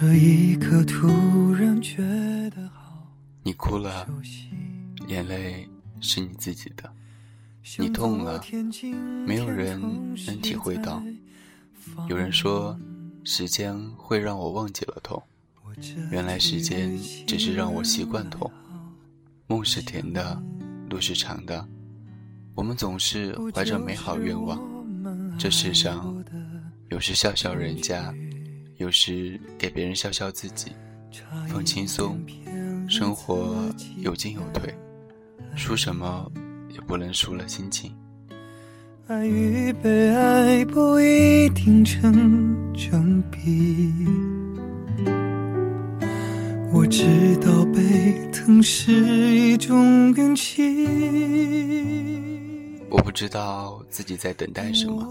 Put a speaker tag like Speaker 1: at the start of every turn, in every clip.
Speaker 1: 这一刻突然觉得好
Speaker 2: 你哭了，眼泪是你自己的；你痛了，没有人能体会到。有人说，时间会让我忘记了痛，原来时间只是让我习惯痛。梦是甜的，路是长的，我们总是怀着美好愿望。这世上，有时笑笑人家，有时给别人笑笑自己，放轻松，生活有进有退，输什么也不能输了心情。
Speaker 1: 爱与被爱不一定成正比。我知道被疼是一种运气。
Speaker 2: 我不知道自己在等待什么，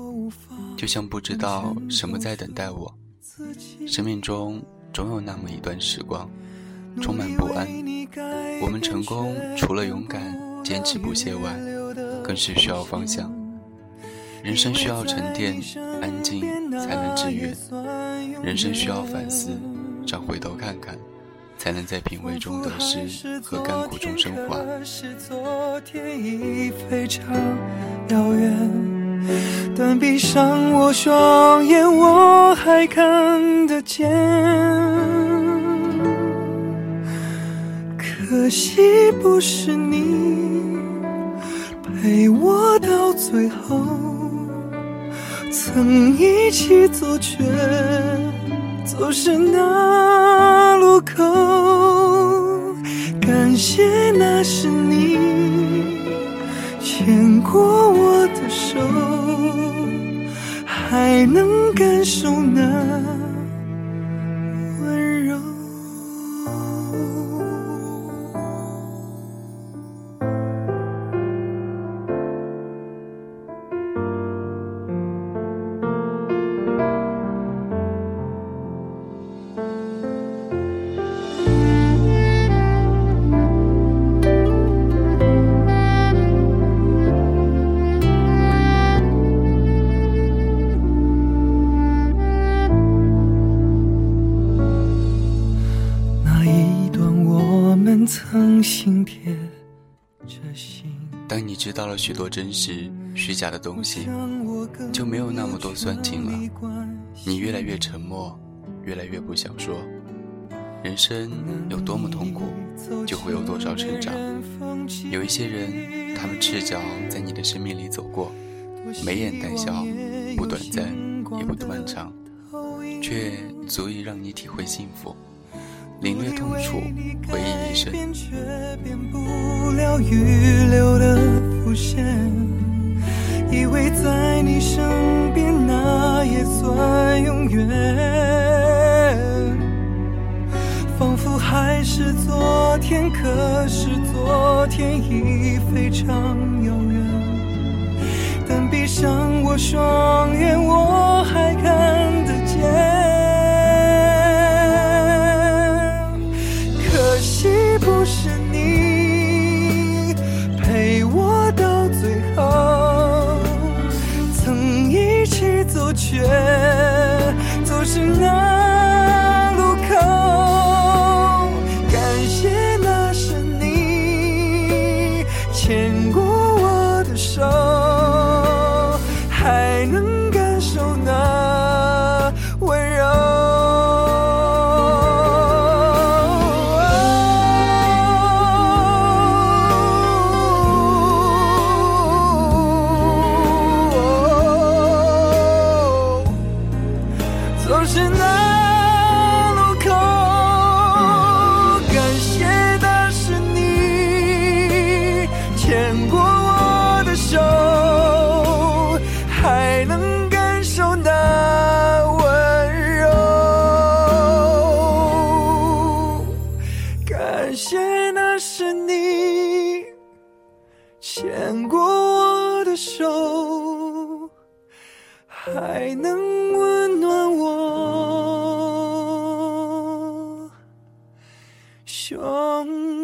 Speaker 2: 就像不知道什么在等待我。生命中总有那么一段时光，充满不安。我们成功除了勇敢、坚持不懈外，更是需要方向。人生需要沉淀、安静，才能治愈；人生需要反思，常回头看看。才能在品味中得失和甘苦中升华。
Speaker 1: 但闭上我双眼，我还看得见。可惜不是你陪我到最后，曾一起走却。走失那路口，感谢那是你牵过我，还能感受呢？那。
Speaker 2: 当你知道了许多真实、虚假的东西，就没有那么多酸情了。你越来越沉默，越来越不想说。人生有多么痛苦，就会有多少成长。有一些人，他们赤脚在你的生命里走过，眉眼带笑，不短暂，也不漫长，却足以让你体会幸福。领略痛楚，回忆一生。
Speaker 1: 以为在你身边，那也算永远。仿佛还是昨天，可是昨天已非常遥远。但闭上我双一起走却走失那路口感谢那是你牵过我的手还能温暖我。胸